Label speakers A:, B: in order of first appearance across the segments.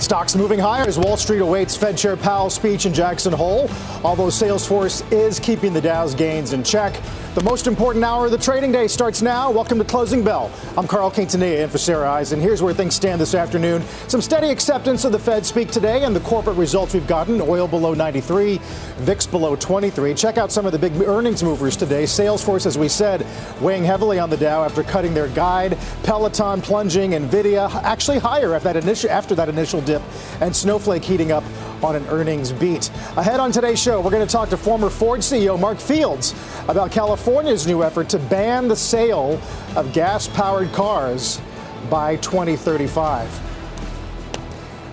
A: Stocks moving higher as Wall Street awaits Fed Chair Powell's speech in Jackson Hole. Although Salesforce is keeping the Dow's gains in check. The most important hour of the trading day starts now. Welcome to Closing Bell. I'm Carl Quintanilla in for Sarah Eisen. Here's where things stand this afternoon. Some steady acceptance of the Fed speak today and the corporate results we've gotten. Oil below 93, VIX below 23. Check out some of the big earnings movers today. Salesforce, as we said, weighing heavily on the Dow after cutting their guide. Peloton plunging, Nvidia actually higher after that initial, after that initial dip, and Snowflake heating up on an earnings beat. Ahead on today's show, we're going to talk to former Ford CEO Mark Fields about California's new effort to ban the sale of gas powered cars by 2035.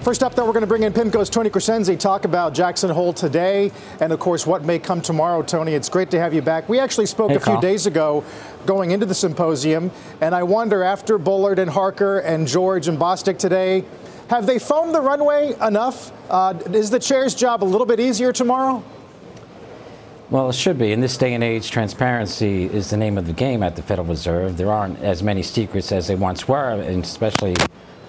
A: First up, though, we're going to bring in PIMCO's Tony Crescenzi, talk about Jackson Hole today, and of course, what may come tomorrow. Tony, it's great to have you back. We actually spoke
B: hey,
A: a few
B: Carl.
A: days ago going into the symposium, and I wonder after Bullard and Harker and George and Bostic today, have they foamed the runway enough? Uh, is the chair's job a little bit easier tomorrow?
B: Well, it should be. In this day and age, transparency is the name of the game at the Federal Reserve. There aren't as many secrets as they once were, and especially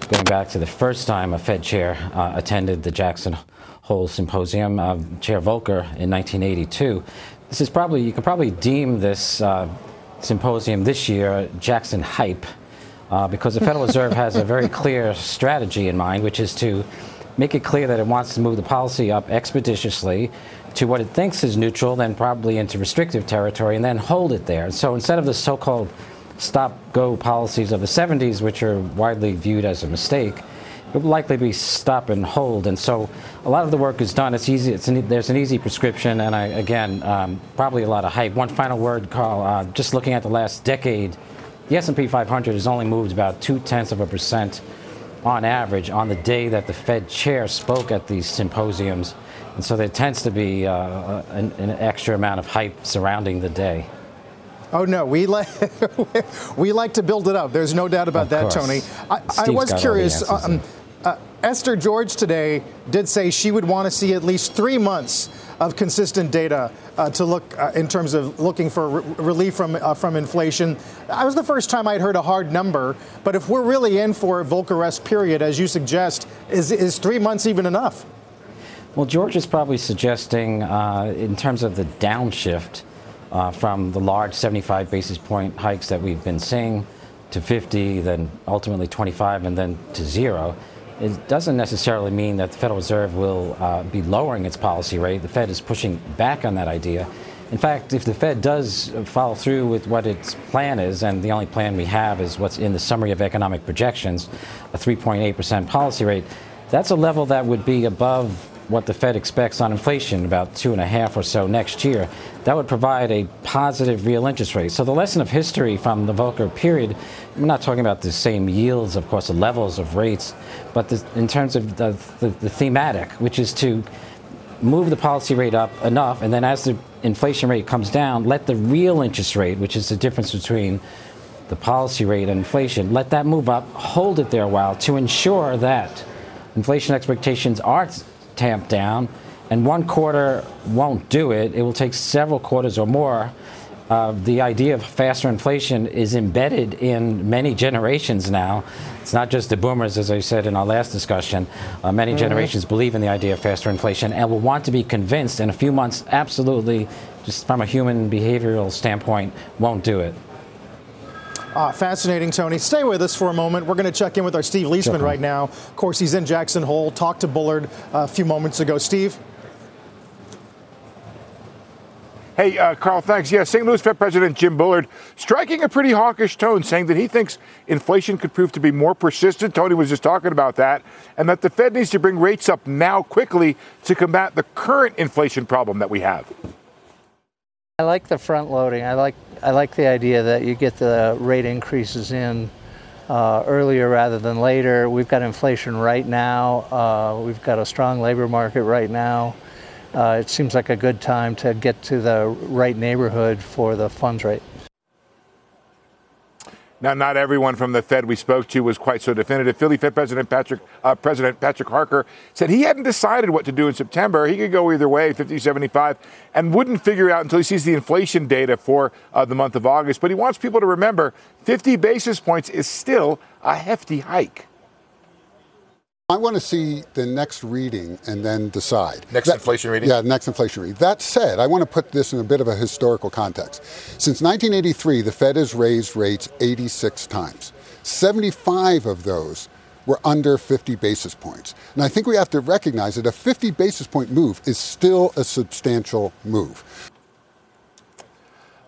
B: going back to the first time a Fed chair uh, attended the Jackson Hole Symposium, uh, Chair Volcker, in 1982. This is probably, you can probably deem this uh, symposium this year Jackson hype, uh, because the Federal Reserve has a very clear strategy in mind, which is to make it clear that it wants to move the policy up expeditiously to what it thinks is neutral, then probably into restrictive territory, and then hold it there. So instead of the so called stop go policies of the 70s, which are widely viewed as a mistake, it will likely be stop and hold. And so a lot of the work is done. It's easy. It's an, there's an easy prescription, and I, again, um, probably a lot of hype. One final word, Carl. Uh, just looking at the last decade, the S&P 500 has only moved about two tenths of a percent on average on the day that the Fed chair spoke at these symposiums. And so there tends to be uh, an, an, extra amount of hype surrounding the day.
A: Oh no, we like we like to build it up. There's no doubt about
B: of
A: that,
B: course.
A: Tony. I, I was curious. Um, uh, Esther George today did say she would want to see at least three months of consistent data uh, to look uh, in terms of looking for re- relief from uh, from inflation. That was the first time I'd heard a hard number. But if we're really in for a Volcker-esque period, as you suggest, is is three months even enough?
B: Well, George is probably suggesting, uh, in terms of the downshift uh, from the large 75 basis point hikes that we've been seeing to 50, then ultimately 25, and then to zero. It doesn't necessarily mean that the Federal Reserve will uh, be lowering its policy rate. The Fed is pushing back on that idea. In fact, if the Fed does follow through with what its plan is, and the only plan we have is what's in the summary of economic projections, a 3.8% policy rate, that's a level that would be above what the Fed expects on inflation, about two and a half or so next year, that would provide a positive real interest rate. So the lesson of history from the Volcker period, we're not talking about the same yields, of course, the levels of rates, but the, in terms of the, the, the thematic, which is to move the policy rate up enough, and then as the inflation rate comes down, let the real interest rate, which is the difference between the policy rate and inflation, let that move up, hold it there a while to ensure that inflation expectations are tamped down, and one quarter won't do it. It will take several quarters or more. Uh, the idea of faster inflation is embedded in many generations now. It's not just the boomers, as I said in our last discussion. Uh, many mm-hmm. generations believe in the idea of faster inflation and will want to be convinced in a few months, absolutely, just from a human behavioral standpoint, won't do it.
A: Uh, fascinating, Tony. Stay with us for a moment. We're going to check in with our Steve Liesman sure. right now. Of course, he's in Jackson Hole. Talked to Bullard uh, a few moments ago. Steve?
C: Hey, uh, Carl, thanks. Yeah, St. Louis Fed President Jim Bullard striking a pretty hawkish tone, saying that he thinks inflation could prove to be more persistent. Tony was just talking about that, and that the Fed needs to bring rates up now quickly to combat the current inflation problem that we have.
D: I like the front loading. I like I like the idea that you get the rate increases in
E: uh, earlier rather than later. We've got inflation right now. Uh, we've got a strong labor market right now. Uh, it seems like a good time to get to the right neighborhood for the funds rate.
C: Now, not everyone from the Fed we spoke to was quite so definitive. Philly Fed President Patrick, uh, President Patrick Harker said he hadn't decided what to do in September. He could go either way, 50, 75, and wouldn't figure out until he sees the inflation data for uh, the month of August. But he wants people to remember 50 basis points is still a hefty hike.
F: I want to see the next reading and then decide.
C: Next that, inflation reading?
F: Yeah, next inflation reading. That said, I want to put this in a bit of a historical context. Since 1983, the Fed has raised rates 86 times. 75 of those were under 50 basis points. And I think we have to recognize that a 50 basis point move is still a substantial move.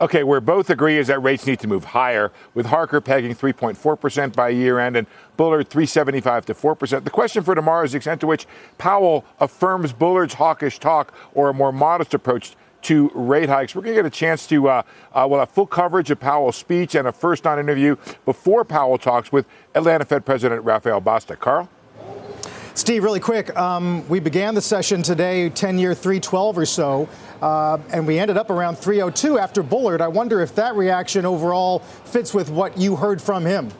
C: Okay, where both agree is that rates need to move higher, with Harker pegging 3.4% by year end and Bullard 375 to 4%. The question for tomorrow is the extent to which Powell affirms Bullard's hawkish talk or a more modest approach to rate hikes. We're going to get a chance to, uh, uh, we'll have full coverage of Powell's speech and a first on interview before Powell talks with Atlanta Fed President Raphael Bostic. Carl?
A: Steve, really quick, um, we began the session today, 10 year 312 or so, uh, and we ended up around 302 after Bullard. I wonder if that reaction overall fits with what you heard from him.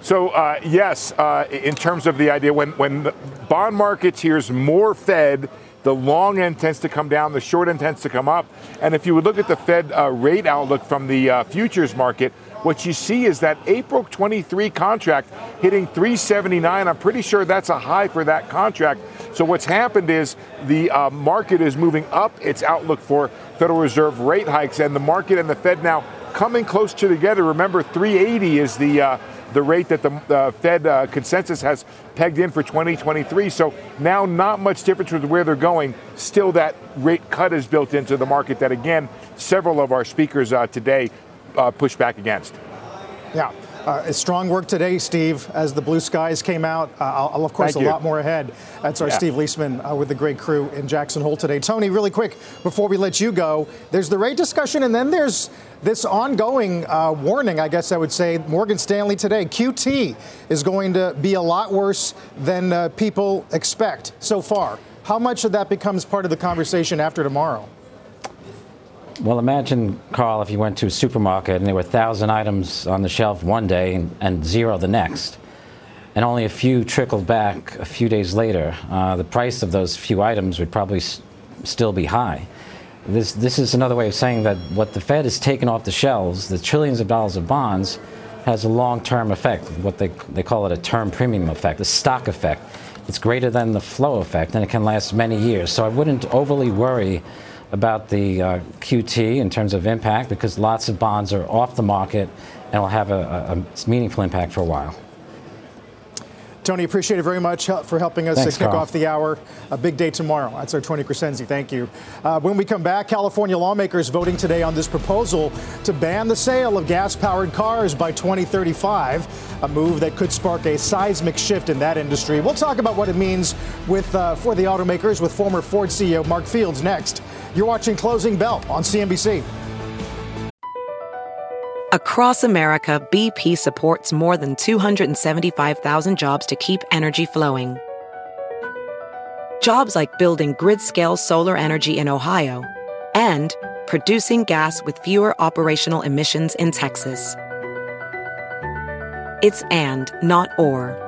C: So, uh, yes, uh, in terms of the idea, when, when the bond markets hears more Fed, the long end tends to come down, the short end tends to come up. And if you would look at the Fed uh, rate outlook from the uh, futures market, what you see is that April 23 contract hitting 379. I'm pretty sure that's a high for that contract. So what's happened is the uh, market is moving up its outlook for Federal Reserve rate hikes, and the market and the Fed now coming close to together. Remember, 380 is the uh, the rate that the uh, Fed uh, consensus has pegged in for 2023. So now, not much difference with where they're going. Still, that rate cut is built into the market. That again, several of our speakers uh, today uh, push back against.
A: Yeah. Uh, strong work today, Steve, as the blue skies came out. Uh, I'll, of course, Thank a you. lot more ahead. That's our yeah. Steve Liesman uh, with the great crew in Jackson Hole today. Tony, really quick, before we let you go, there's the rate discussion, and then there's this ongoing uh, warning, I guess I would say. Morgan Stanley today, QT is going to be a lot worse than uh, people expect so far. How much of that becomes part of the conversation after tomorrow?
B: Well, imagine, Carl, if you went to a supermarket and there were 1,000 items on the shelf one day and, and, zero the next, and only a few trickled back a few days later. Uh, the price of those few items would probably s- still be high. This, this is another way of saying that what the Fed has taken off the shelves, the trillions of dollars of bonds, has a long term effect, what they, they call it a term premium effect, a stock effect. It's greater than the flow effect, and it can last many years. So I wouldn't overly worry about the uh, QT in terms of impact because lots of bonds are off the market and will have a, a meaningful impact for a while.
A: Tony, appreciate it very much for helping us
B: Thanks,
A: kick
B: Carl.
A: off the hour. A big day tomorrow. That's our Tony Crescenzi. Thank you. Uh, when we come back, California lawmakers voting today on this proposal to ban the sale of gas powered cars by 2035, a move that could spark a seismic shift in that industry. We'll talk about what it means with, uh, for the automakers with former Ford CEO Mark Fields next. You're watching Closing Bell on CNBC.
G: Across America, BP supports more than 275,000 jobs to keep energy flowing. Jobs like building grid scale solar energy in Ohio and producing gas with fewer operational emissions in Texas. It's and, not or.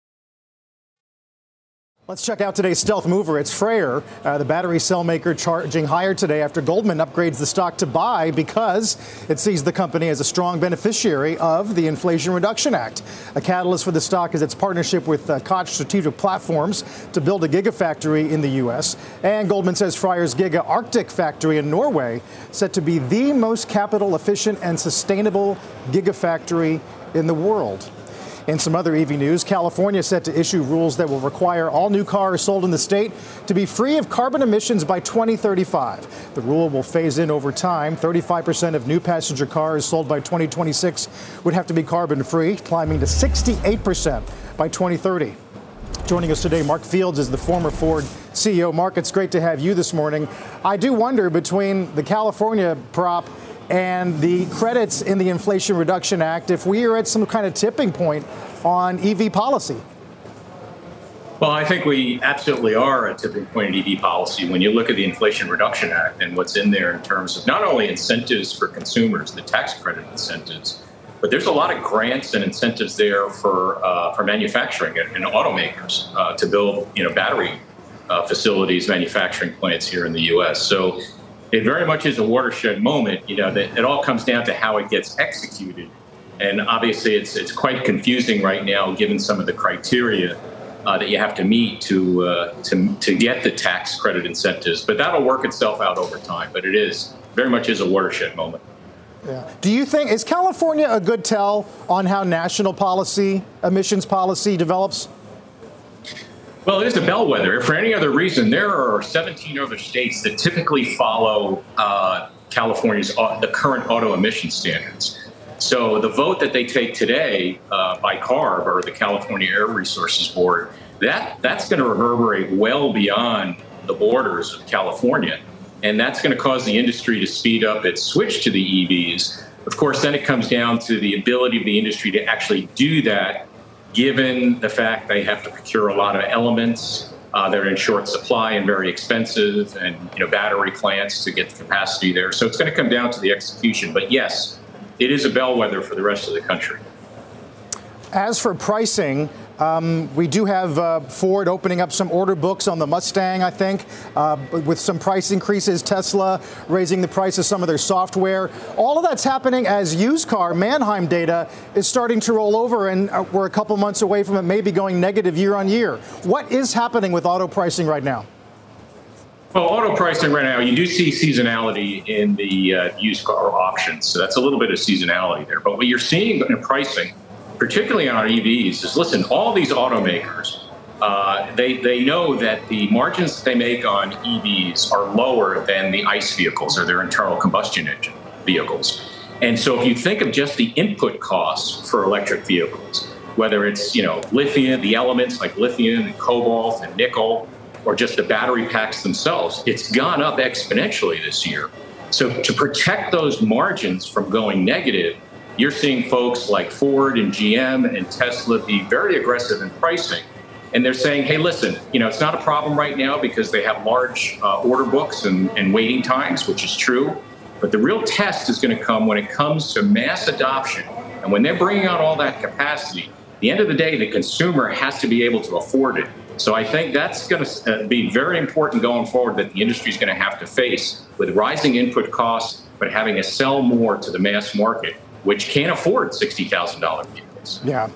A: Let's check out today's stealth mover. It's FREYR, uh, the battery cell maker, charging higher today after Goldman upgrades the stock to buy because it sees the company as a strong beneficiary of the Inflation Reduction Act. A catalyst for the stock is its partnership with uh, Koch Strategic Platforms to build a gigafactory in the U.S. And Goldman says FREYR's Giga Arctic factory in Norway set to be the most capital efficient and sustainable gigafactory in the world. In some other EV news, California set to issue rules that will require all new cars sold in the state to be free of carbon emissions by 2035. The rule will phase in over time. 35% of new passenger cars sold by 2026 would have to be carbon free, climbing to 68% by 2030. Joining us today, Mark Fields is the former Ford CEO. Mark, it's great to have you this morning. I do wonder between the California prop and the credits in the Inflation Reduction Act if we are at some kind of tipping point on EV policy.
H: Well, I think we absolutely are at a tipping point in EV policy when you look at the Inflation Reduction Act and what's in there in terms of not only incentives for consumers, the tax credit incentives, but there's a lot of grants and incentives there for uh, for manufacturing and, automakers uh, to build you know battery uh, facilities, manufacturing plants here in the U.S. So it very much is a watershed moment. You know, that it all comes down to how it gets executed, and obviously it's it's quite confusing right now, given some of the criteria uh, that you have to meet to uh, to to get the tax credit incentives. But that'll work itself out over time. But it is very much is a watershed moment.
A: Yeah. Do you think is California a good tell on how national policy, emissions policy develops?
H: Well, it is a bellwether. If For any other reason, there are 17 other states that typically follow uh, California's uh, the current auto emission standards. So the vote that they take today uh, by CARB or the California Air Resources Board, that that's going to reverberate well beyond the borders of California, and that's going to cause the industry to speed up its switch to the EVs. Of course, then it comes down to the ability of the industry to actually do that given the fact they have to procure a lot of elements uh, that are in short supply and very expensive, and you know battery plants to get the capacity there. So it's going to come down to the execution. But yes, it is a bellwether for the rest of the country.
A: As for pricing, um, we do have uh, Ford opening up some order books on the Mustang, I think, uh, with some price increases. Tesla raising the price of some of their software. All of that's happening as used car Manheim data is starting to roll over, and uh, we're a couple months away from it maybe going negative year on year. What is happening with auto pricing right now?
H: Well, auto pricing right now, you do see seasonality in the uh, used car auctions. So that's a little bit of seasonality there. But what you're seeing in pricing particularly on EVs, is listen, all these automakers, uh, they, they know that the margins that they make on EVs are lower than the ICE vehicles or their internal combustion engine vehicles. And so if you think of just the input costs for electric vehicles, whether it's you know lithium, the elements like lithium and cobalt and nickel, or just the battery packs themselves, it's gone up exponentially this year. So to protect those margins from going negative, you're seeing folks like Ford and GM and Tesla be very aggressive in pricing. And they're saying, hey, listen, you know, it's not a problem right now because they have large uh, order books and, and waiting times, which is true. But the real test is going to come when it comes to mass adoption. And when they're bringing out all that capacity, the end of the day, the consumer has to be able to afford it. So I think that's going to uh, be very important going forward that the industry is going to have to face with rising input costs, but having to sell more to the mass market which can't afford $60,000 vehicles.
A: Yeah.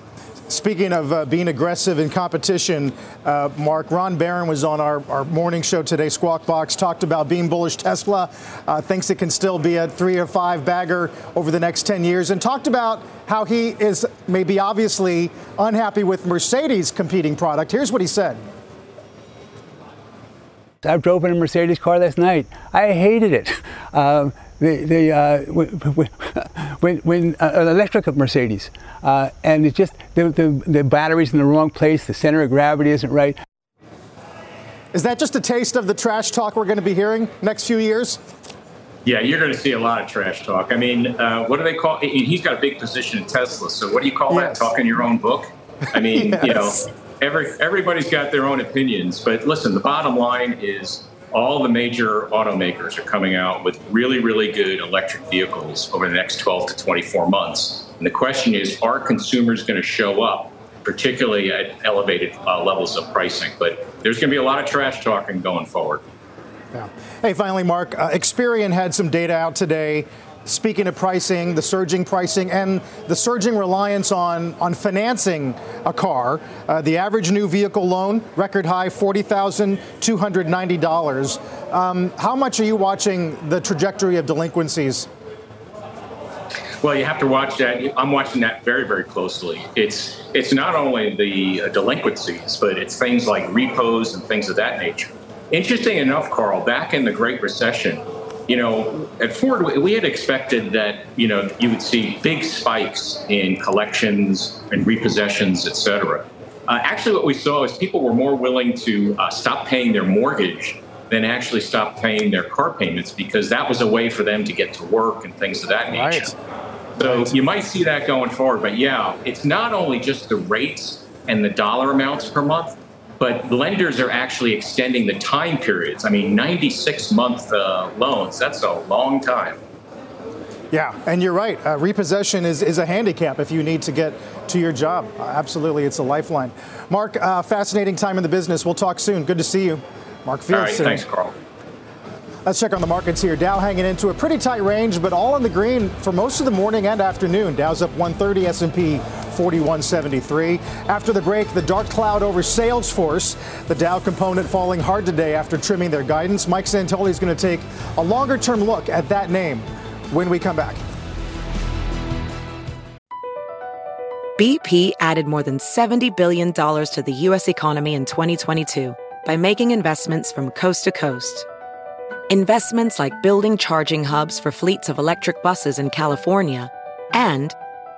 A: Speaking of uh, being aggressive in competition, uh, Mark, Ron Baron was on our, our morning show today, Squawk Box, talked about being bullish Tesla, uh, thinks it can still be a three or five bagger over the next 10 years, and talked about how he is maybe obviously unhappy with Mercedes' competing product. Here's what he said.
I: I drove in a Mercedes car last night. I hated it. Um, the, the uh, when, when uh, an electric of Mercedes, uh, and it's just the, the, the battery's in the wrong place, the center of gravity isn't right.
A: Is that just a taste of the trash talk we're going to be hearing next few years?
H: Yeah, you're going to see a lot of trash talk. I mean, uh, what do they call? He's got a big position in Tesla. So what do you call yes. that? Talking your own book? I mean, yes. you know, every everybody's got their own opinions. But listen, the bottom line is all the major automakers are coming out with really, really good electric vehicles over the next 12 to 24 months. And the question is, are consumers going to show up, particularly at elevated uh, levels of pricing? But there's going to be a lot of trash talking going forward.
A: Yeah. Hey, finally, Mark, uh, Experian had some data out today speaking of pricing, the surging pricing, and the surging reliance on, on financing a car. Uh, the average new vehicle loan, record high, $40,290. Um, how much are you watching the trajectory of delinquencies?
H: Well, you have to watch that. I'm watching that very, very closely. It's it's not only the uh, delinquencies, but it's things like repos and things of that nature. Interesting enough, Carl, back in the Great Recession, you know, at Ford, we had expected that, you know, you would see big spikes in collections and repossessions, et cetera. Uh, actually, what we saw is people were more willing to uh, stop paying their mortgage than actually stop paying their car payments because that was a way for them to get to work and things of that nature. Right. So right. you might see that going forward. But yeah, it's not only just the rates and the dollar amounts per month, but lenders are actually extending the time periods. I mean, 96 month uh, loans, that's a long time.
A: Yeah, and you're right. Uh, repossession is, is a handicap if you need to get to your job. Uh, absolutely, it's a lifeline. Mark, uh, fascinating time in the business. We'll talk soon. Good to see you. Mark Fields.
H: All right, thanks, Carl.
A: Let's check on the markets here. Dow hanging into a pretty tight range, but all in the green for most of the morning and afternoon. Dow's up 130, S&P 4173. After the break, the dark cloud over Salesforce. The Dow component falling hard today after trimming their guidance. Mike Santoli is going to take a longer-term look at that name when we come back.
G: BP added more than $70 billion to the U.S. economy in 2022 by making investments from coast to coast Investments like building charging hubs for fleets of electric buses in California and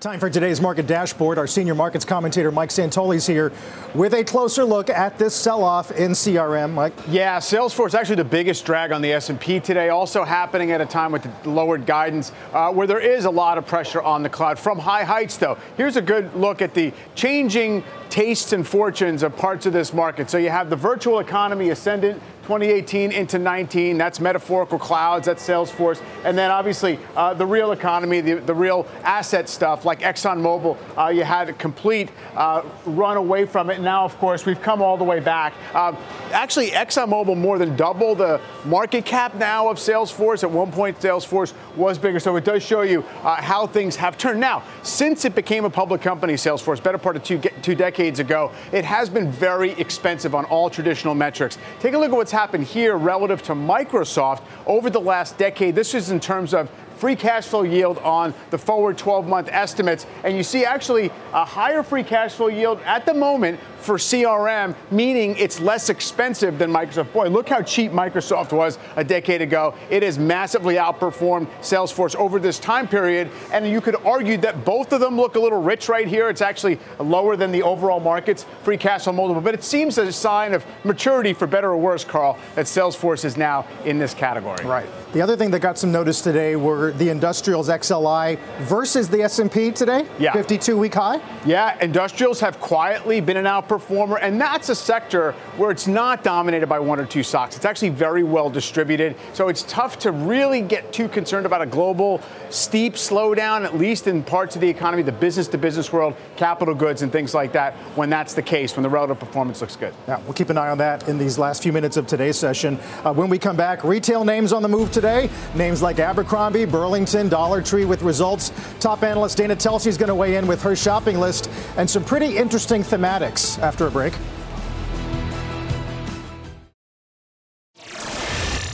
A: Time for today's market dashboard. Our senior markets commentator Mike Santoli is here with a closer look at this sell-off in CRM. Mike,
J: yeah, Salesforce actually the biggest drag on the S&P today. Also happening at a time with the lowered guidance, uh, where there is a lot of pressure on the cloud from high heights. Though, here's a good look at the changing tastes and fortunes of parts of this market. So you have the virtual economy ascendant 2018 into 19. That's metaphorical clouds, that's Salesforce. And then obviously uh, the real economy, the, the real asset stuff like ExxonMobil, uh, you had a complete uh, run away from it. Now, of course, we've come all the way back. Uh, actually, ExxonMobil more than double the market cap now of Salesforce. At one point, Salesforce was bigger. So it does show you uh, how things have turned. Now, since it became a public company, Salesforce, better part of two, two decades ago, it has been very expensive on all traditional metrics. Take a look at what's happened here relative to Microsoft over the last decade. This is in terms of free cash flow yield on the forward 12 month estimates. And you see actually a higher free cash flow yield at the moment for CRM, meaning it's less expensive than Microsoft. Boy, look how cheap Microsoft was a decade ago. It has massively outperformed Salesforce over this time period. And you could argue that both of them look a little rich right here. It's actually lower than the overall market's free cash flow multiple. But it seems a sign of maturity, for better or worse, Carl, that Salesforce is now in this category.
A: Right. The other thing that got some notice today were the industrials XLI versus the S&P today.
J: Yeah.
A: 52 week high.
J: Yeah, industrials have quietly been an outperformer, and that's a sector where it's not dominated by one or two stocks. It's actually very well distributed, so it's tough to really get too concerned about a global steep slowdown, at least in parts of the economy, the business to business world, capital goods, and things like that. When that's the case, when the relative performance looks good.
A: Yeah, we'll keep an eye on that in these last few minutes of today's session. Uh, when we come back, retail names on the move today. Names like Abercrombie, Burlington, Dollar Tree with results. Top analyst Dana Telsey is going to weigh in with her shopping list and some pretty interesting thematics after a break.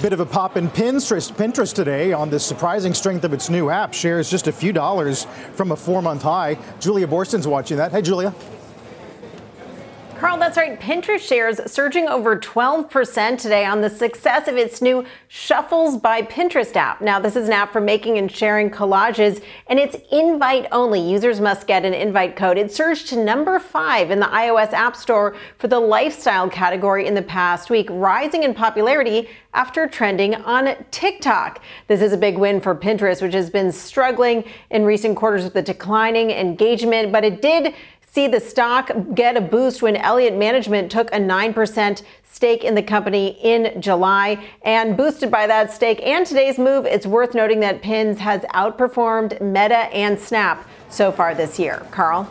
A: Bit of a pop in Pinterest today on the surprising strength of its new app. Shares just a few dollars from a four month high. Julia Boorstin's watching that. Hey, Julia.
K: Carl, that's right. Pinterest shares surging over 12% today on the success of its new Shuffles by Pinterest app. Now, this is an app for making and sharing collages, and it's invite only. Users must get an invite code. It surged to number five in the iOS App Store for the lifestyle category in the past week, rising in popularity after trending on TikTok. This is a big win for Pinterest, which has been struggling in recent quarters with the declining engagement, but it did see the stock get a boost when Elliott Management took a 9% stake in the company in July. And boosted by that stake and today's move, it's worth noting that Pins has outperformed Meta and Snap so far this year. Carl?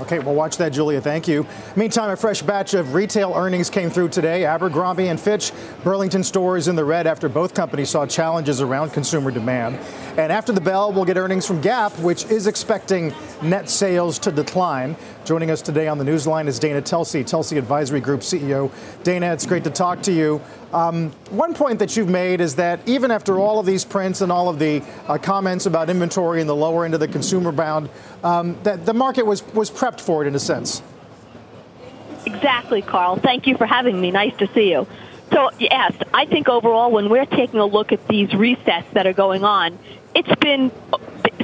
A: Okay, we'll watch that, Julia. Thank you. Meantime, a fresh batch of retail earnings came through today. Abercrombie and Fitch, Burlington stores in the red after both companies saw challenges around consumer demand. And after the bell, we'll get earnings from Gap, which is expecting net sales to decline. Joining us today on the newsline is Dana Telsey, Telsey Advisory Group CEO. Dana, it's great to talk to you. Um, one point that you've made is that even after all of these prints and all of the uh, comments about inventory in the lower end of the consumer bound, um, that the market was, was prepped for it in a sense.
L: Exactly, Carl. Thank you for having me. Nice to see you. So, yes, I think overall, when we're taking a look at these resets that are going on, it's been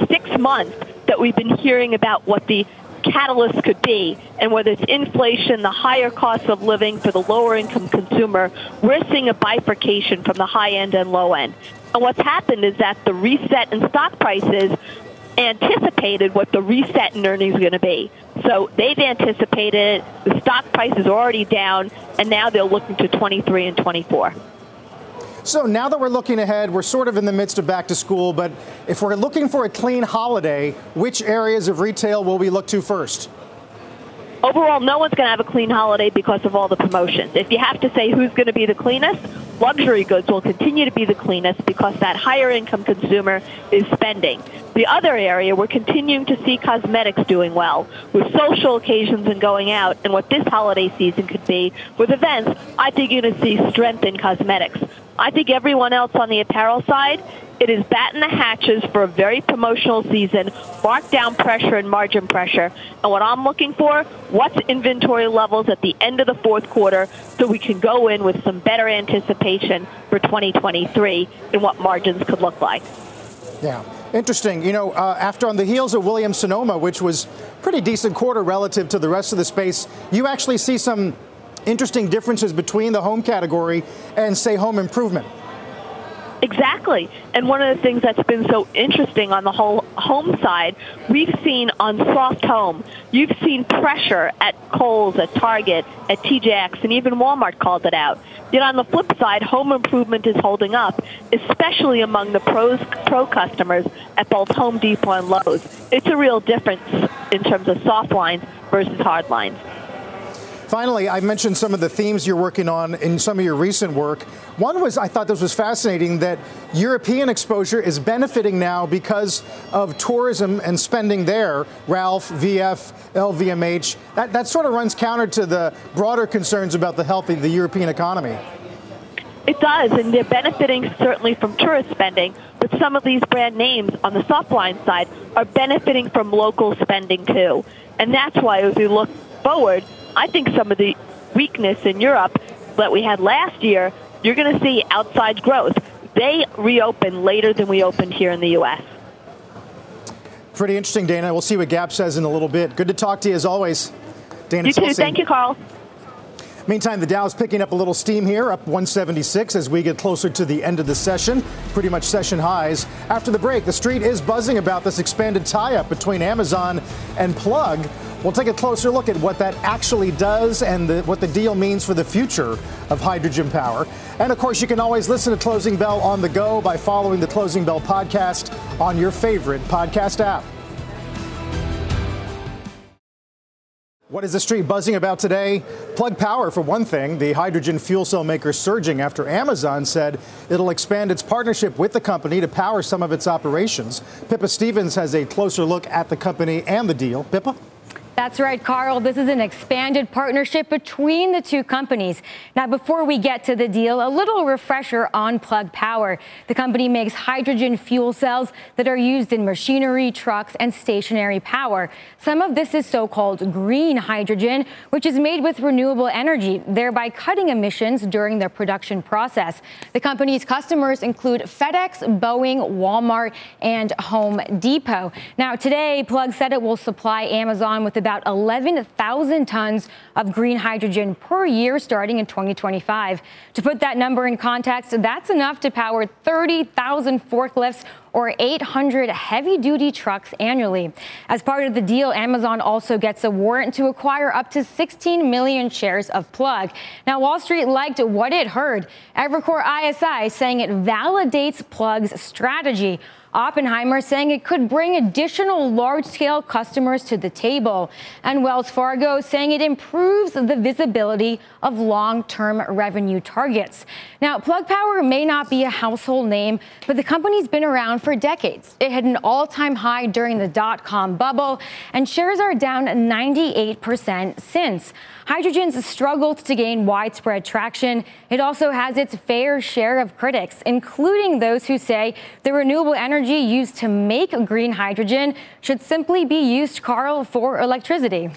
L: six months that we've been hearing about what the catalyst could be. And whether it's inflation, the higher cost of living for the lower income consumer, we're seeing a bifurcation from the high end and low end. And what's happened is that the reset in stock prices anticipated what the reset in earnings is going to be. So they've anticipated it. the stock price is already down, and now they're looking to 23 and 24.
A: So now that we're looking ahead, we're sort of in the midst of back to school, but if we're looking for a clean holiday, which areas of retail will we look to first?
L: Overall, no one's going to have a clean holiday because of all the promotions. If you have to say who's going to be the cleanest, luxury goods will continue to be the cleanest because that higher income consumer is spending. The other area, we're continuing to see cosmetics doing well with social occasions and going out, and what this holiday season could be with events. I think you're going to see strength in cosmetics. I think everyone else on the apparel side, it is batten the hatches for a very promotional season, markdown pressure and margin pressure. And what I'm looking for, what's inventory levels at the end of the fourth quarter so we can go in with some better anticipation for 2023 and what margins could look like.
A: Yeah. Interesting. You know, uh, after on the heels of Williams Sonoma, which was pretty decent quarter relative to the rest of the space, you actually see some interesting differences between the home category and, say, home improvement.
L: Exactly. And one of the things that's been so interesting on the whole home side, we've seen on soft home, you've seen pressure at Kohl's, at Target, at TJX, and even Walmart called it out. Yet on the flip side, home improvement is holding up, especially among the pros, pro customers at both Home Depot and Lowe's. It's a real difference in terms of soft lines versus hard lines.
A: Finally, I mentioned some of the themes you're working on in some of your recent work. One was, I thought this was fascinating, that European exposure is benefiting now because of tourism and spending there. Ralph, VF, LVMH. That, that sort of runs counter to the broader concerns about the health of the European economy.
L: It does, and they're benefiting certainly from tourist spending, but some of these brand names on the soft line side are benefiting from local spending too. And that's why as we look forward, I think some of the weakness in Europe that we had last year, you're going to see outside growth. They reopen later than we opened here in the U.S.
A: Pretty interesting, Dana. We'll see what Gap says in a little bit. Good to talk to you as always. Dana
L: You too. Thank you, Carl.
A: Meantime, the Dow is picking up a little steam here, up 176 as we get closer to the end of the session. Pretty much session highs. After the break, the street is buzzing about this expanded tie up between Amazon and Plug. We'll take a closer look at what that actually does and the, what the deal means for the future of hydrogen power. And of course, you can always listen to Closing Bell on the go by following the Closing Bell podcast on your favorite podcast app. What is the street buzzing about today? Plug Power, for one thing. The hydrogen fuel cell maker surging after Amazon said it'll expand its partnership with the company to power some of its operations. Pippa Stevens has a closer look at the company and the deal. Pippa?
M: That's right, Carl. This is an expanded partnership between the two companies. Now, before we get to the deal, a little refresher on Plug Power. The company makes hydrogen fuel cells that are used in machinery, trucks, and stationary power. Some of this is so called green hydrogen, which is made with renewable energy, thereby cutting emissions during the production process. The company's customers include FedEx, Boeing, Walmart, and Home Depot. Now, today, Plug said it will supply Amazon with about about 11,000 tons of green hydrogen per year starting in 2025. To put that number in context, that's enough to power 30,000 forklifts or 800 heavy duty trucks annually. As part of the deal, Amazon also gets a warrant to acquire up to 16 million shares of Plug. Now, Wall Street liked what it heard. Evercore ISI saying it validates Plug's strategy. Oppenheimer saying it could bring additional large scale customers to the table. And Wells Fargo saying it improves the visibility of long term revenue targets. Now, Plug Power may not be a household name, but the company's been around for decades. It had an all time high during the dot com bubble, and shares are down 98% since. Hydrogen's struggled to gain widespread traction. It also has its fair share of critics, including those who say the renewable energy used to make green hydrogen should simply be used, Carl, for electricity.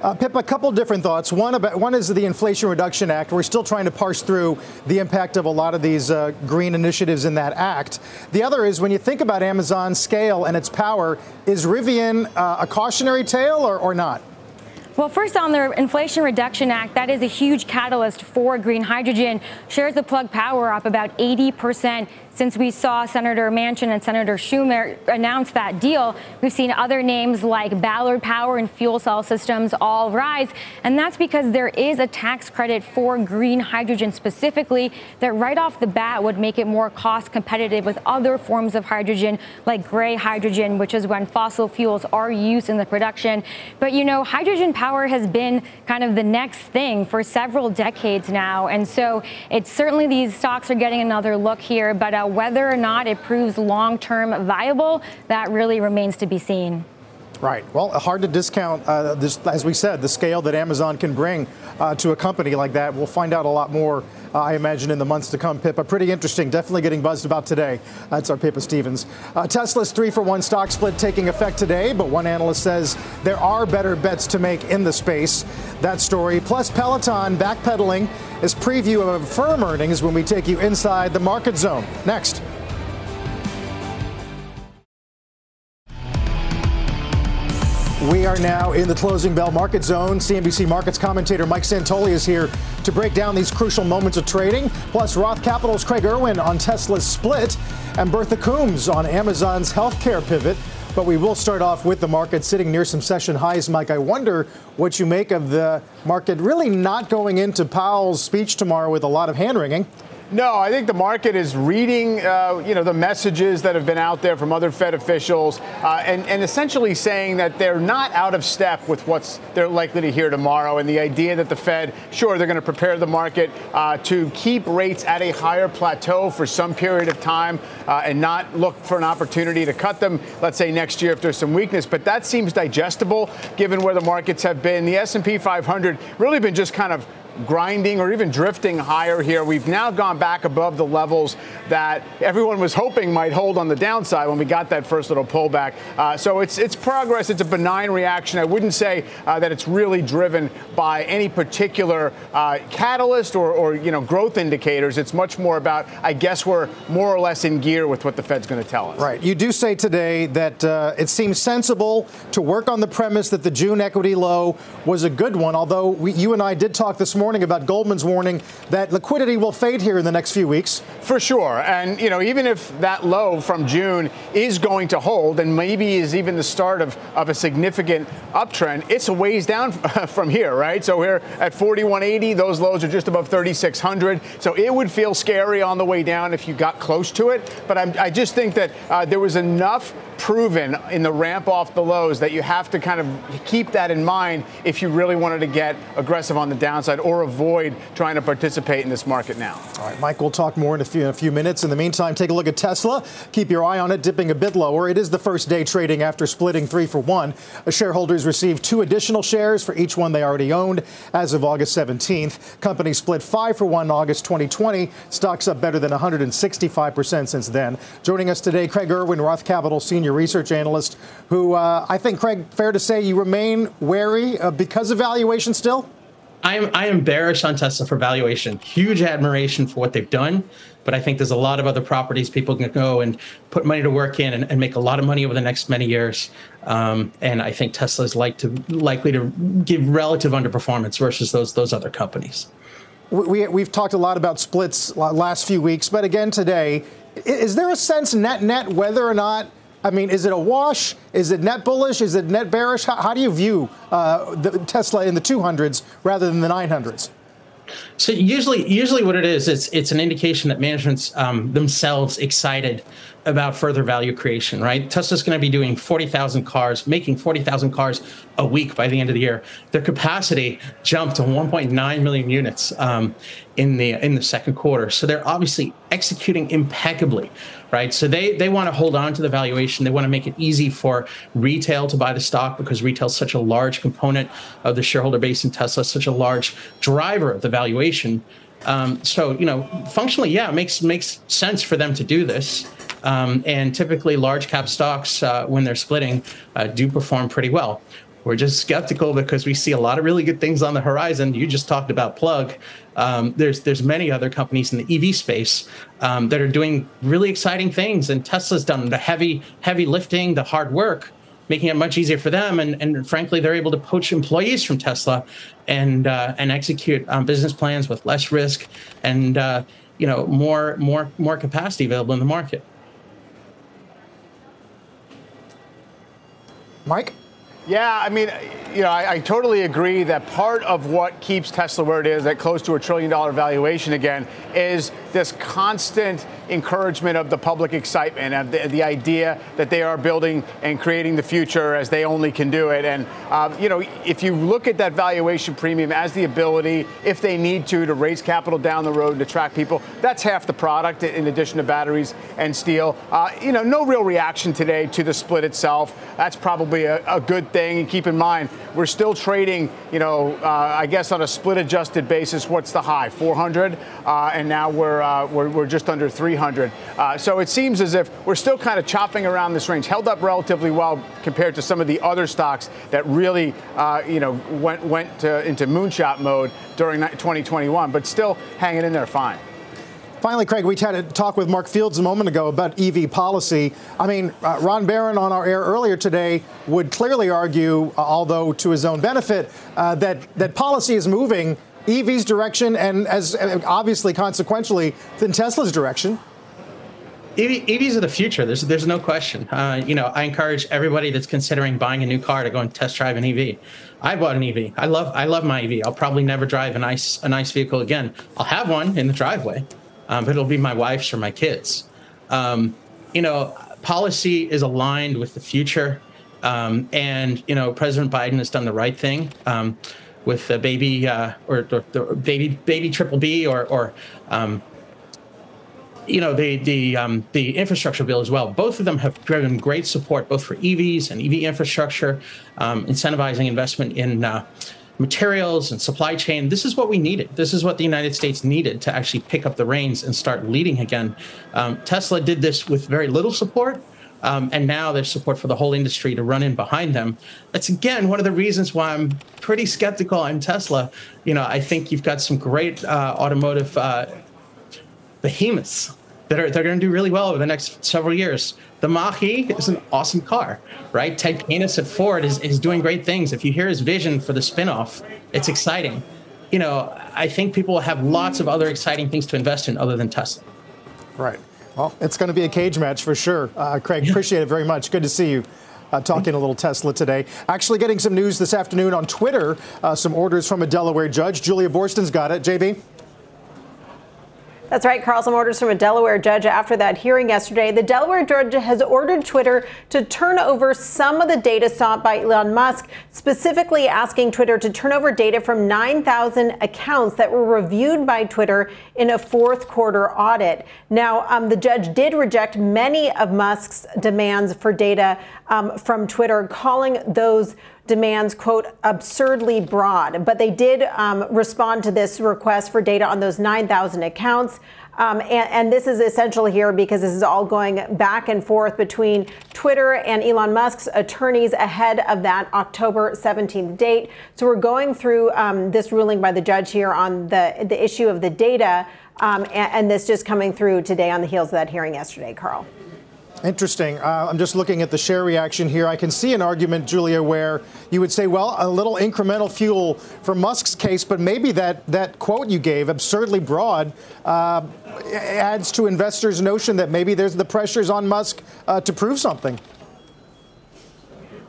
A: Uh, Pip, a couple different thoughts. One about one is the Inflation Reduction Act. We're still trying to parse through the impact of a lot of these uh, green initiatives in that act. The other is when you think about Amazon's scale and its power, is Rivian uh, a cautionary tale or, or not?
M: Well, first on the Inflation Reduction Act, that is a huge catalyst for green hydrogen. Shares of Plug Power up about 80 percent since we saw Senator Manchin and Senator Schumer announce that deal, we've seen other names like Ballard Power and fuel cell systems all rise. And that's because there is a tax credit for green hydrogen specifically that right off the bat would make it more cost competitive with other forms of hydrogen like gray hydrogen, which is when fossil fuels are used in the production. But you know, hydrogen power has been kind of the next thing for several decades now. And so it's certainly these stocks are getting another look here. But uh, whether or not it proves long term viable, that really remains to be seen.
A: Right. Well, hard to discount, uh, this, as we said, the scale that Amazon can bring uh, to a company like that. We'll find out a lot more, uh, I imagine, in the months to come, Pippa. Pretty interesting. Definitely getting buzzed about today. That's our Pippa Stevens. Uh, Tesla's three for one stock split taking effect today, but one analyst says there are better bets to make in the space. That story, plus Peloton backpedaling, is preview of firm earnings when we take you inside the market zone. Next. We are now in the closing bell market zone. CNBC Markets commentator Mike Santoli is here to break down these crucial moments of trading. Plus, Roth Capital's Craig Irwin on Tesla's split and Bertha Coombs on Amazon's healthcare pivot. But we will start off with the market sitting near some session highs. Mike, I wonder what you make of the market really not going into Powell's speech tomorrow with a lot of hand wringing.
J: No, I think the market is reading, uh, you know, the messages that have been out there from other Fed officials, uh, and, and essentially saying that they're not out of step with what's they're likely to hear tomorrow, and the idea that the Fed, sure, they're going to prepare the market uh, to keep rates at a higher plateau for some period of time, uh, and not look for an opportunity to cut them, let's say next year if there's some weakness. But that seems digestible given where the markets have been. The S&P 500 really been just kind of grinding or even drifting higher here. We've now gone back above the levels that everyone was hoping might hold on the downside when we got that first little pullback. Uh, so it's it's progress. It's a benign reaction. I wouldn't say uh, that it's really driven by any particular uh, catalyst or, or you know growth indicators. It's much more about I guess we're more or less in gear with what the Fed's going to tell us.
A: Right. You do say today that uh, it seems sensible to work on the premise that the June equity low was a good one. Although we, you and I did talk this morning morning about Goldman's warning that liquidity will fade here in the next few weeks.
J: For sure. And, you know, even if that low from June is going to hold and maybe is even the start of, of a significant uptrend, it's a ways down from here, right? So we're at 4180. Those lows are just above 3600. So it would feel scary on the way down if you got close to it. But I'm, i just think that uh, there was enough proven in the ramp off the lows that you have to kind of keep that in mind if you really wanted to get aggressive on the downside or avoid trying to participate in this market now.
A: All right, Mike, we'll talk more in a few, in a few minutes. In the meantime, take a look at Tesla. Keep your eye on it, dipping a bit lower. It is the first day trading after splitting three for one. The shareholders received two additional shares for each one they already owned as of August 17th. Company split five for one in August 2020. Stocks up better than 165% since then. Joining us today, Craig Irwin, Roth Capital Senior Research Analyst, who uh, I think, Craig, fair to say you remain wary uh, because of valuation still?
N: I am I am bearish on Tesla for valuation. Huge admiration for what they've done, but I think there's a lot of other properties people can go and put money to work in and, and make a lot of money over the next many years. Um, and I think Tesla is like to likely to give relative underperformance versus those those other companies.
A: We, we've talked a lot about splits last few weeks, but again today, is there a sense net net whether or not I mean, is it a wash? Is it net bullish? Is it net bearish? How, how do you view uh, the Tesla in the 200s rather than the 900s?
N: So usually, usually what it is, it's it's an indication that management's um, themselves excited about further value creation, right? Tesla's going to be doing 40,000 cars, making 40,000 cars a week by the end of the year. Their capacity jumped to 1.9 million units um, in the in the second quarter. So they're obviously executing impeccably, right? So they they want to hold on to the valuation. They want to make it easy for retail to buy the stock because retail is such a large component of the shareholder base in Tesla, such a large driver of the valuation. Um, so you know, functionally, yeah, it makes makes sense for them to do this. Um, and typically, large cap stocks, uh, when they're splitting, uh, do perform pretty well. We're just skeptical because we see a lot of really good things on the horizon. You just talked about Plug. Um, there's there's many other companies in the EV space um, that are doing really exciting things, and Tesla's done the heavy heavy lifting, the hard work, making it much easier for them. And, and frankly, they're able to poach employees from Tesla and uh, and execute um, business plans with less risk and uh, you know more more more capacity available in the market.
A: Mike?
J: Yeah, I mean, you know, I, I, totally agree that part of what keeps Tesla where it is, at close to a trillion dollar valuation again, is this constant encouragement of the public excitement and the, the, idea that they are building and creating the future as they only can do it. And, um, you know, if you look at that valuation premium as the ability, if they need to, to raise capital down the road to attract people, that's half the product in addition to batteries and steel. Uh, you know, no real reaction today to the split itself. That's probably a, a good thing. And keep in mind, we're still trading, you know, uh, I guess on a split adjusted basis, what's the high? 400? Uh, and now we're, uh, we're, we're just under 300. Uh, so it seems as if we're still kind of chopping around this range, held up relatively well compared to some of the other stocks that really, uh, you know, went, went to, into moonshot mode during 2021, but still hanging in there fine.
A: Finally, Craig, we had a talk with Mark Fields a moment ago about EV policy. I mean, uh, Ron Baron on our air earlier today would clearly argue, uh, although to his own benefit, uh, that that policy is moving EV's direction and as uh, obviously consequentially in Tesla's direction.
N: EV, EVs are the future. There's there's no question. Uh, you know, I encourage everybody that's considering buying a new car to go and test drive an EV. I bought an EV. I love I love my EV. I'll probably never drive a nice a nice vehicle again. I'll have one in the driveway, um, but it'll be my wife's or my kids. Um, you know, policy is aligned with the future, um, and you know, President Biden has done the right thing. Um, with the baby uh, or, the baby baby triple B or or um, you know the the um, the infrastructure bill as well. Both of them have driven great support both for EVs and EV infrastructure, um, incentivizing investment in. Uh, materials and supply chain. This is what we needed. This is what the United States needed to actually pick up the reins and start leading again. Um, Tesla did this with very little support, um, and now there's support for the whole industry to run in behind them. That's again one of the reasons why I'm pretty skeptical on Tesla. You know, I think you've got some great uh, automotive uh, behemoths that are they're going to do really well over the next several years. The Mach-E is an awesome car, right? Ted Cannis at Ford is, is doing great things. If you hear his vision for the spinoff, it's exciting. You know, I think people have lots of other exciting things to invest in other than Tesla.
A: Right. Well, it's going to be a cage match for sure. Uh, Craig, yeah. appreciate it very much. Good to see you. Uh, talking a little Tesla today. Actually, getting some news this afternoon on Twitter. Uh, some orders from a Delaware judge. Julia Boorstin's got it. JB?
K: That's right, Carl. Some orders from a Delaware judge after that hearing yesterday. The Delaware judge has ordered Twitter to turn over some of the data sought by Elon Musk, specifically asking Twitter to turn over data from 9,000 accounts that were reviewed by Twitter in a fourth quarter audit. Now, um, the judge did reject many of Musk's demands for data um, from Twitter, calling those demands, quote, absurdly broad. But they did um, respond to this request for data on those 9,000 accounts. Um, and, and, this is essential here because this is all going back and forth between Twitter and Elon Musk's attorneys ahead of that October 17th date. So we're going through um, this ruling by the judge here on the, the issue of the data, um, and, and this just coming through today on the heels of that hearing yesterday, Carl.
A: Interesting. Uh, I'm just looking at the share reaction here. I can see an argument, Julia, where you would say, well, a little incremental fuel for Musk's case, but maybe that, that quote you gave, absurdly broad, uh, adds to investors' notion that maybe there's the pressures on Musk uh, to prove something.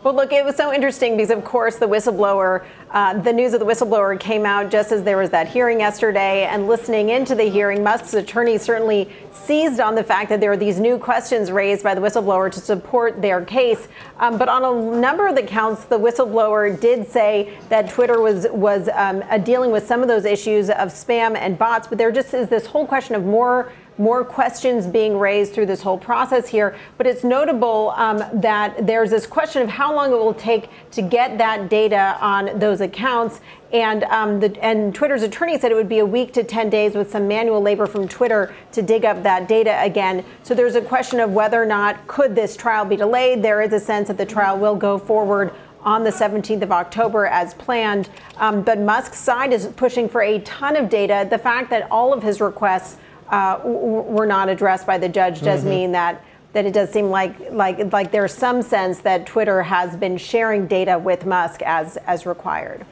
K: Well, look, it was so interesting because, of course, the whistleblower, uh, the news of the whistleblower came out just as there was that hearing yesterday. And listening into the hearing, Musk's attorney certainly seized on the fact that there are these new questions raised by the whistleblower to support their case. Um, but on a number of the counts, the whistleblower did say that Twitter was was um, dealing with some of those issues of spam and bots. But there just is this whole question of more more questions being raised through this whole process here. But it's notable um, that there's this question of how long it will take to get that data on those accounts. And, um, the, and Twitter's attorney said it would be a week to 10 days with some manual labor from Twitter to dig up that data again. So there's a question of whether or not could this trial be delayed. There is a sense that the trial will go forward on the 17th of October as planned. Um, but Musk's side is pushing for a ton of data. The fact that all of his requests uh, were not addressed by the judge does mm-hmm. mean that that it does seem like like like there's some sense that Twitter has been sharing data with Musk as as required.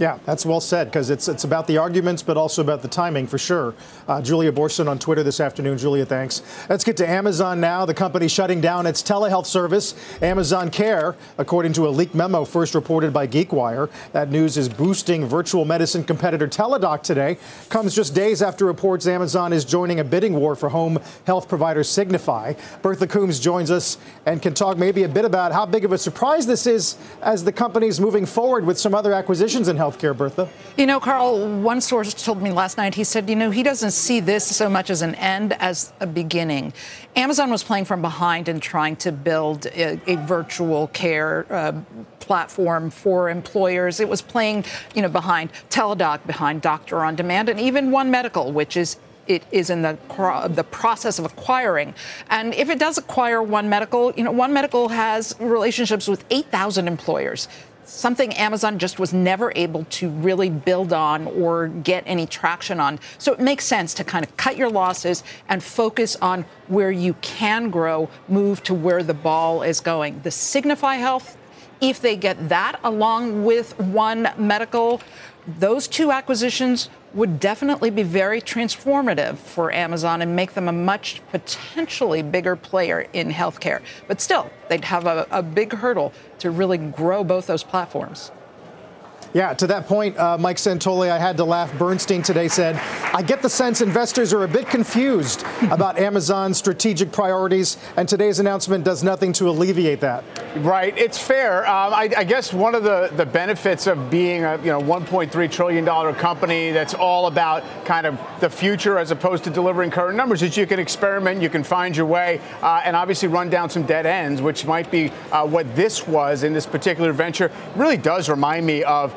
A: Yeah, that's well said because it's it's about the arguments, but also about the timing for sure. Uh, Julia Boorstin on Twitter this afternoon. Julia, thanks. Let's get to Amazon now. The company shutting down its telehealth service, Amazon Care, according to a leaked memo first reported by GeekWire. That news is boosting virtual medicine competitor Teladoc today. Comes just days after reports Amazon is joining a bidding war for home health provider Signify. Bertha Coombs joins us and can talk maybe a bit about how big of a surprise this is as the company's moving forward with some other acquisitions in health healthcare, Bertha?
O: You know, Carl, one source told me last night, he said, you know, he doesn't see this so much as an end as a beginning. Amazon was playing from behind and trying to build a, a virtual care uh, platform for employers. It was playing, you know, behind Teladoc, behind Doctor on Demand, and even One Medical, which is it is in the the process of acquiring. And if it does acquire One Medical, you know, One Medical has relationships with 8,000 employers something Amazon just was never able to really build on or get any traction on. So it makes sense to kind of cut your losses and focus on where you can grow, move to where the ball is going. The Signify Health, if they get that along with One Medical, those two acquisitions would definitely be very transformative for Amazon and make them a much potentially bigger player in healthcare. But still, they'd have a, a big hurdle to really grow both those platforms.
A: Yeah, to that point, uh, Mike Santoli, I had to laugh. Bernstein today said, I get the sense investors are a bit confused about Amazon's strategic priorities, and today's announcement does nothing to alleviate that.
J: Right, it's fair. Um, I, I, guess one of the, the benefits of being a you know 1.3 trillion dollar company that's all about kind of the future as opposed to delivering current numbers is you can experiment, you can find your way, uh, and obviously run down some dead ends, which might be uh, what this was in this particular venture. It really does remind me of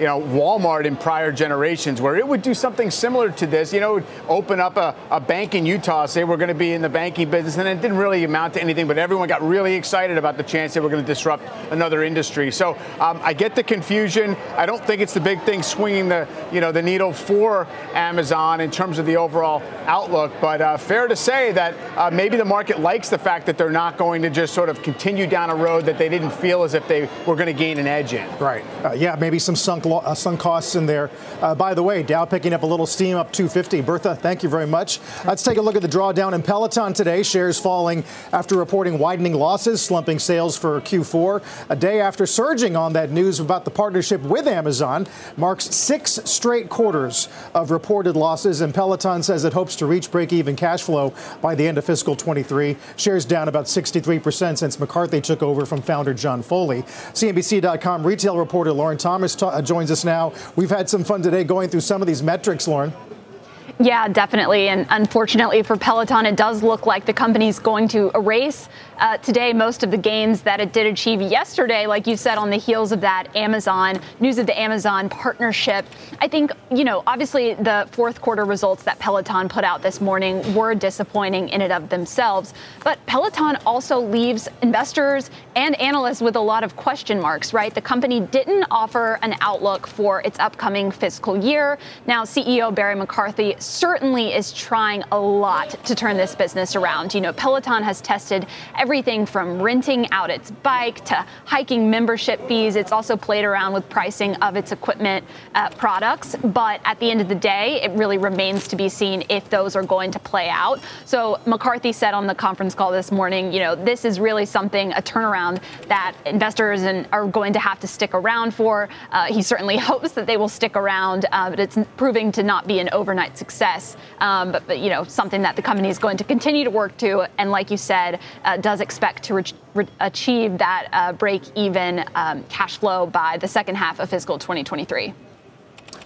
J: you know, Walmart in prior generations, where it would do something similar to this. You know, open up a, a bank in Utah, say we're going to be in the banking business, and it didn't really amount to anything, but everyone got really excited about the chance that we're going to disrupt another industry. So um, I get the confusion. I don't think it's the big thing swinging the, you know, the needle for Amazon in terms of the overall outlook, but uh, fair to say that uh, maybe the market likes the fact that they're not going to just sort of continue down a road that they didn't feel as if they were going to gain an edge in.
A: Right. Uh, yeah, maybe some sunk, uh, sunk costs in there. Uh, by the way, Dow picking up a little steam up 250. Bertha, thank you very much. Let's take a look at the drawdown in Peloton today. Shares falling after reporting widening losses, slumping sales for Q4. A day after surging on that news about the partnership with Amazon, marks six straight quarters of reported losses, and Peloton says it hopes to reach break even cash flow by the end of fiscal 23. Shares down about 63% since McCarthy took over from founder John Foley. CNBC.com retail reporter Lauren Thomas ta- uh, joins us now. We've had some fun today going through some of these metrics, Lauren.
P: Yeah, definitely. And unfortunately for Peloton, it does look like the company's going to erase uh, today most of the gains that it did achieve yesterday, like you said, on the heels of that Amazon news of the Amazon partnership. I think, you know, obviously the fourth quarter results that Peloton put out this morning were disappointing in and of themselves. But Peloton also leaves investors and analysts with a lot of question marks, right? The company didn't offer an outlook for its upcoming fiscal year. Now, CEO Barry McCarthy certainly is trying a lot to turn this business around. You know, Peloton has tested everything from renting out its bike to hiking membership fees. It's also played around with pricing of its equipment uh, products. But at the end of the day, it really remains to be seen if those are going to play out. So McCarthy said on the conference call this morning, you know, this is really something, a turnaround that investors and are going to have to stick around for. Uh, he certainly hopes that they will stick around, uh, but it's proving to not be an overnight success success, um, but, but, you know something that the company is going to continue to work to, and like you said, uh, does expect to re- re- achieve that uh, break-even um, cash flow by the second half of fiscal 2023.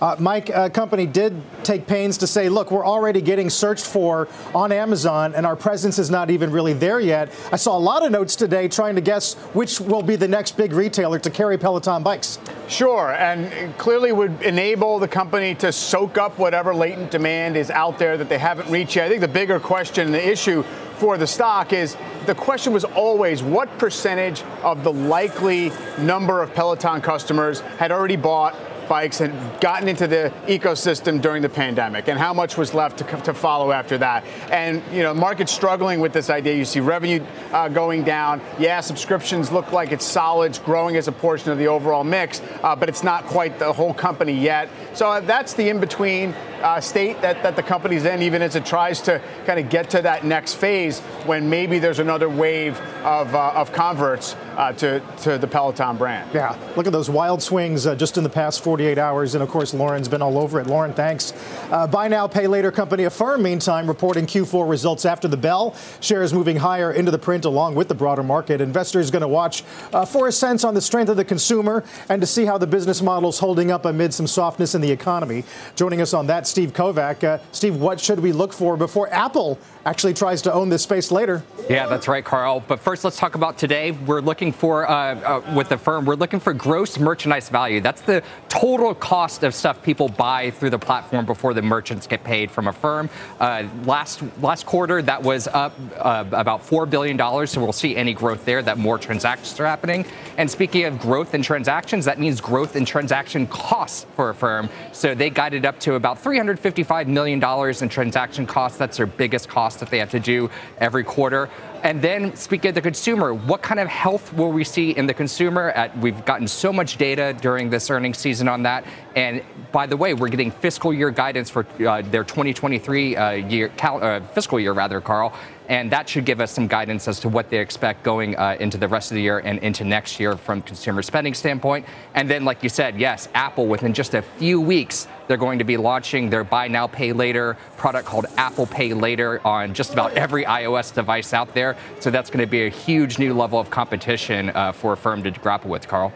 A: Uh, Mike, uh, company did take pains to say, look, we're already getting searched for on Amazon, and our presence is not even really there yet. I saw a lot of notes today trying to guess which will be the next big retailer to carry Peloton bikes.
J: Sure, and clearly would enable the company to soak up whatever latent demand is out there that they haven't reached yet. I think the bigger question, the issue for the stock is the question was always what percentage of the likely number of Peloton customers had already bought bikes and gotten into the ecosystem during the pandemic and how much was left to, to follow after that. And, you know, market's struggling with this idea. You see revenue uh, going down. Yeah, subscriptions look like it's solid, it's growing as a portion of the overall mix, uh, but it's not quite the whole company yet. So uh, that's the in between uh, state that, that the company's in, even as it tries to kind of get to that next phase when maybe there's another wave of, uh, of converts uh, to, to the Peloton brand.
A: Yeah, look at those wild swings uh, just in the past 48 hours. And of course, Lauren's been all over it. Lauren, thanks. Uh, buy now, pay later company Affirm, meantime, reporting Q4 results after the bell. Shares moving higher into the print along with the broader market. Investors going to watch uh, for a sense on the strength of the consumer and to see how the business model is holding up amid some softness in the economy. Joining us on that, Steve Kovac. Uh, Steve, what should we look for before Apple actually tries to own this space later?
Q: Yeah, that's right, Carl. But first, let's talk about today. We're looking for, uh, uh, with the firm, we're looking for gross merchandise value. That's the total cost of stuff people buy through the platform before the merchants get paid from Affirm. Uh, last last quarter, that was up uh, about $4 billion. So we'll see any growth there, that more transactions are happening. And speaking of growth in transactions, that means growth in transaction costs for Affirm. So they guided up to about 300 $155 million in transaction costs. That's their biggest cost that they have to do every quarter. And then, speaking of the consumer, what kind of health will we see in the consumer? At, we've gotten so much data during this earnings season on that. And by the way, we're getting fiscal year guidance for uh, their 2023 uh, year, cal- uh, fiscal year, rather, Carl and that should give us some guidance as to what they expect going uh, into the rest of the year and into next year from consumer spending standpoint. And then, like you said, yes, Apple within just a few weeks they're going to be launching their buy now pay later product called Apple Pay Later on just about every iOS device out there. So that's going to be a huge new level of competition uh, for firm to grapple with, Carl.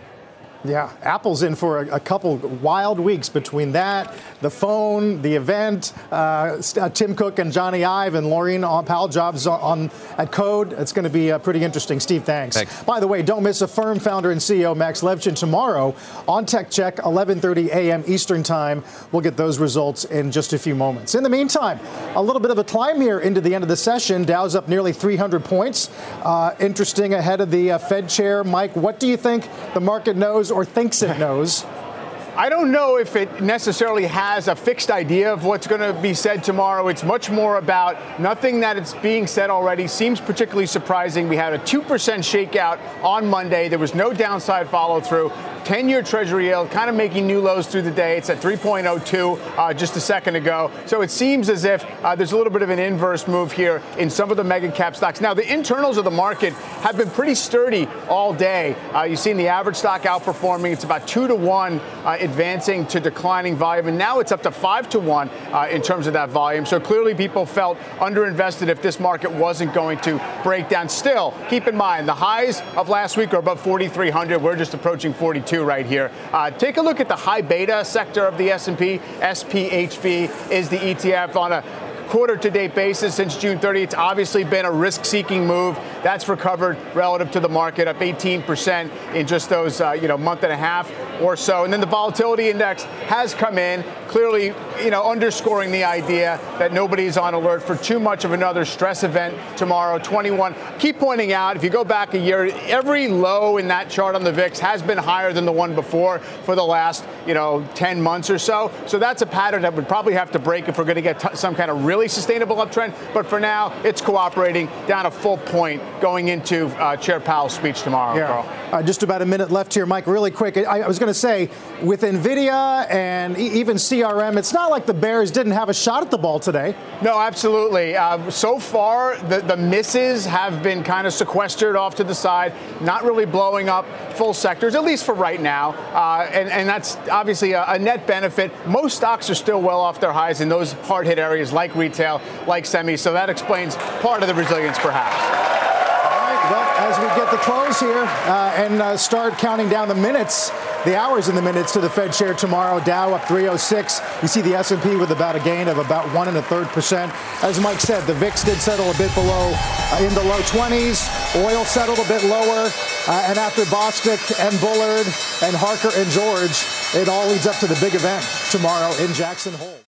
A: Yeah, Apple's in for a, a, couple wild weeks between that, the phone, the event, uh, uh, Tim Cook and Jony Ive and Laurene on Powell Jobs on, on at Code. It's going to be uh, pretty interesting. Steve, thanks. thanks. By the way, don't miss Affirm founder and CEO Max Levchin tomorrow on Tech Check, 11:30 a.m. Eastern Time. We'll get those results in just a few moments. In the meantime, a little bit of a climb here into the end of the session. Dow's up nearly 300 points. Uh, interesting ahead of the uh, Fed chair, Mike. What do you think the market knows? or thinks it knows.
J: I don't know if it necessarily has a fixed idea of what's going to be said tomorrow. It's much more about nothing that it's being said already seems particularly surprising. We had a 2% shakeout on Monday. There was no downside follow through. 10 year Treasury yield kind of making new lows through the day. It's at 3.02 uh, just a second ago. So it seems as if uh, there's a little bit of an inverse move here in some of the mega cap stocks. Now, the internals of the market have been pretty sturdy all day. Uh, you've seen the average stock outperforming. It's about two to one uh, advancing to declining volume. And now it's up to five to one uh, in terms of that volume. So clearly people felt underinvested if this market wasn't going to break down. Still, keep in mind the highs of last week are above 4,300. We're just approaching 42 right here. Uh, take a look at the high beta sector of the S&P. SPHB is the ETF on a quarter to date basis since June 30. It's obviously been a risk seeking move. That's recovered relative to the market, up 18% in just those, uh, you know, month and a half or so. And then the volatility index has come in, clearly, you know, underscoring the idea that nobody's on alert for too much of another stress event tomorrow. 21. Keep pointing out, if you go back a year, every low in that chart on the VIX has been higher than the one before for the last, you know, 10 months or so. So that's a pattern that would probably have to break if we're going to get t- some kind of real really sustainable uptrend. But for now, it's cooperating down a full point going into uh, Chair Powell's speech tomorrow.
A: Yeah. Uh, just about a minute left here, Mike. Really quick, I, I was going to say with Nvidia and e- even CRM, it's not like the Bears didn't have a shot at the ball today.
J: No, absolutely. Uh, so far, the, the misses have been kind of sequestered off to the side, not really blowing up full sectors, at least for right now. Uh, and, and that's obviously a, a net benefit. Most stocks are still well off their highs in those hard hit areas like retail, like semi. So that explains part of the resilience, perhaps.
A: Well, as we get the close here uh, and uh, start counting down the minutes, the hours and the minutes to the Fed chair tomorrow, Dow up 306. You see the S&P with about a gain of about one and a third percent. As Mike said, the VIX did settle a bit below uh, in the low 20s. Oil settled a bit lower, uh, and after Bostic and Bullard and Harker and George, it all leads up to the big event tomorrow in Jackson Hole.